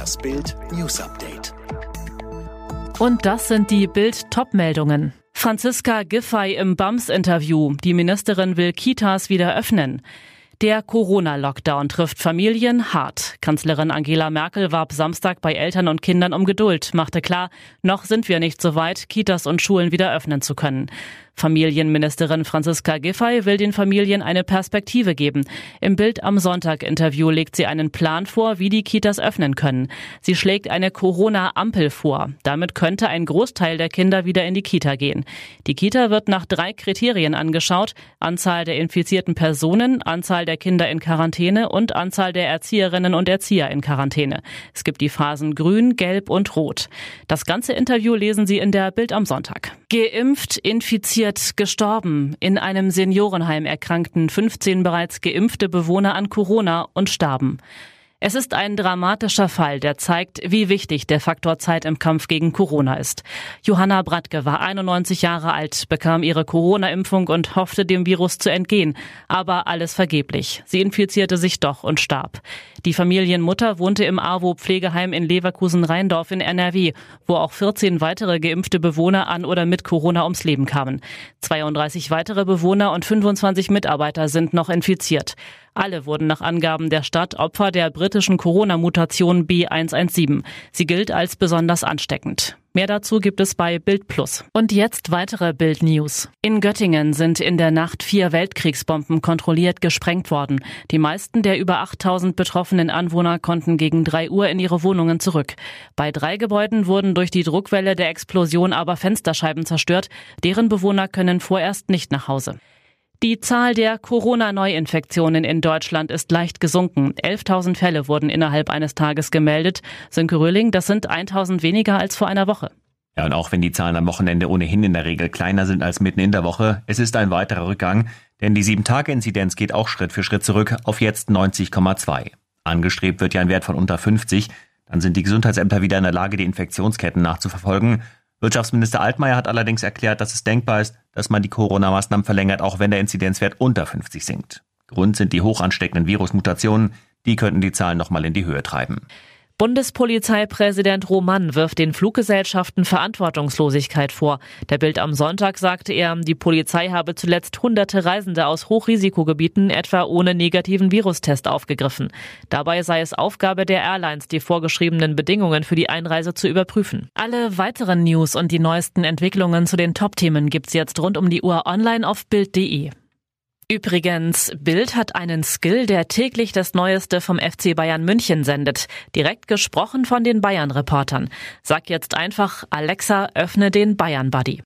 Das Bild News Update. Und das sind die Bild-Top-Meldungen. Franziska Giffey im BAMS-Interview. Die Ministerin will Kitas wieder öffnen. Der Corona-Lockdown trifft Familien hart. Kanzlerin Angela Merkel warb Samstag bei Eltern und Kindern um Geduld, machte klar, noch sind wir nicht so weit, Kitas und Schulen wieder öffnen zu können. Familienministerin Franziska Giffey will den Familien eine Perspektive geben. Im Bild am Sonntag-Interview legt sie einen Plan vor, wie die Kitas öffnen können. Sie schlägt eine Corona-Ampel vor. Damit könnte ein Großteil der Kinder wieder in die Kita gehen. Die Kita wird nach drei Kriterien angeschaut. Anzahl der infizierten Personen, Anzahl der Kinder in Quarantäne und Anzahl der Erzieherinnen und Erzieher in Quarantäne. Es gibt die Phasen grün, gelb und rot. Das ganze Interview lesen Sie in der Bild am Sonntag. Geimpft, infiziert, gestorben. In einem Seniorenheim erkrankten 15 bereits geimpfte Bewohner an Corona und starben. Es ist ein dramatischer Fall, der zeigt, wie wichtig der Faktor Zeit im Kampf gegen Corona ist. Johanna Bratke war 91 Jahre alt, bekam ihre Corona-Impfung und hoffte, dem Virus zu entgehen. Aber alles vergeblich. Sie infizierte sich doch und starb. Die Familienmutter wohnte im AWO-Pflegeheim in Leverkusen-Rheindorf in NRW, wo auch 14 weitere geimpfte Bewohner an oder mit Corona ums Leben kamen. 32 weitere Bewohner und 25 Mitarbeiter sind noch infiziert. Alle wurden nach Angaben der Stadt Opfer der britischen Corona-Mutation B117. Sie gilt als besonders ansteckend. Mehr dazu gibt es bei Bild Plus. Und jetzt weitere Bild News. In Göttingen sind in der Nacht vier Weltkriegsbomben kontrolliert gesprengt worden. Die meisten der über 8000 betroffenen Anwohner konnten gegen drei Uhr in ihre Wohnungen zurück. Bei drei Gebäuden wurden durch die Druckwelle der Explosion aber Fensterscheiben zerstört. Deren Bewohner können vorerst nicht nach Hause. Die Zahl der Corona-Neuinfektionen in Deutschland ist leicht gesunken. 11.000 Fälle wurden innerhalb eines Tages gemeldet. Sönke Röhling, das sind 1.000 weniger als vor einer Woche. Ja, und auch wenn die Zahlen am Wochenende ohnehin in der Regel kleiner sind als mitten in der Woche, es ist ein weiterer Rückgang, denn die 7-Tage-Inzidenz geht auch Schritt für Schritt zurück auf jetzt 90,2. Angestrebt wird ja ein Wert von unter 50, dann sind die Gesundheitsämter wieder in der Lage, die Infektionsketten nachzuverfolgen Wirtschaftsminister Altmaier hat allerdings erklärt, dass es denkbar ist, dass man die Corona-Maßnahmen verlängert, auch wenn der Inzidenzwert unter 50 sinkt. Grund sind die hoch ansteckenden Virusmutationen, die könnten die Zahlen nochmal in die Höhe treiben. Bundespolizeipräsident Roman wirft den Fluggesellschaften Verantwortungslosigkeit vor. Der Bild am Sonntag sagte er, die Polizei habe zuletzt hunderte Reisende aus Hochrisikogebieten etwa ohne negativen Virustest aufgegriffen. Dabei sei es Aufgabe der Airlines, die vorgeschriebenen Bedingungen für die Einreise zu überprüfen. Alle weiteren News und die neuesten Entwicklungen zu den Top-Themen gibt's jetzt rund um die Uhr online auf Bild.de. Übrigens, Bild hat einen Skill, der täglich das Neueste vom FC Bayern München sendet. Direkt gesprochen von den Bayern-Reportern. Sag jetzt einfach, Alexa, öffne den Bayern-Buddy.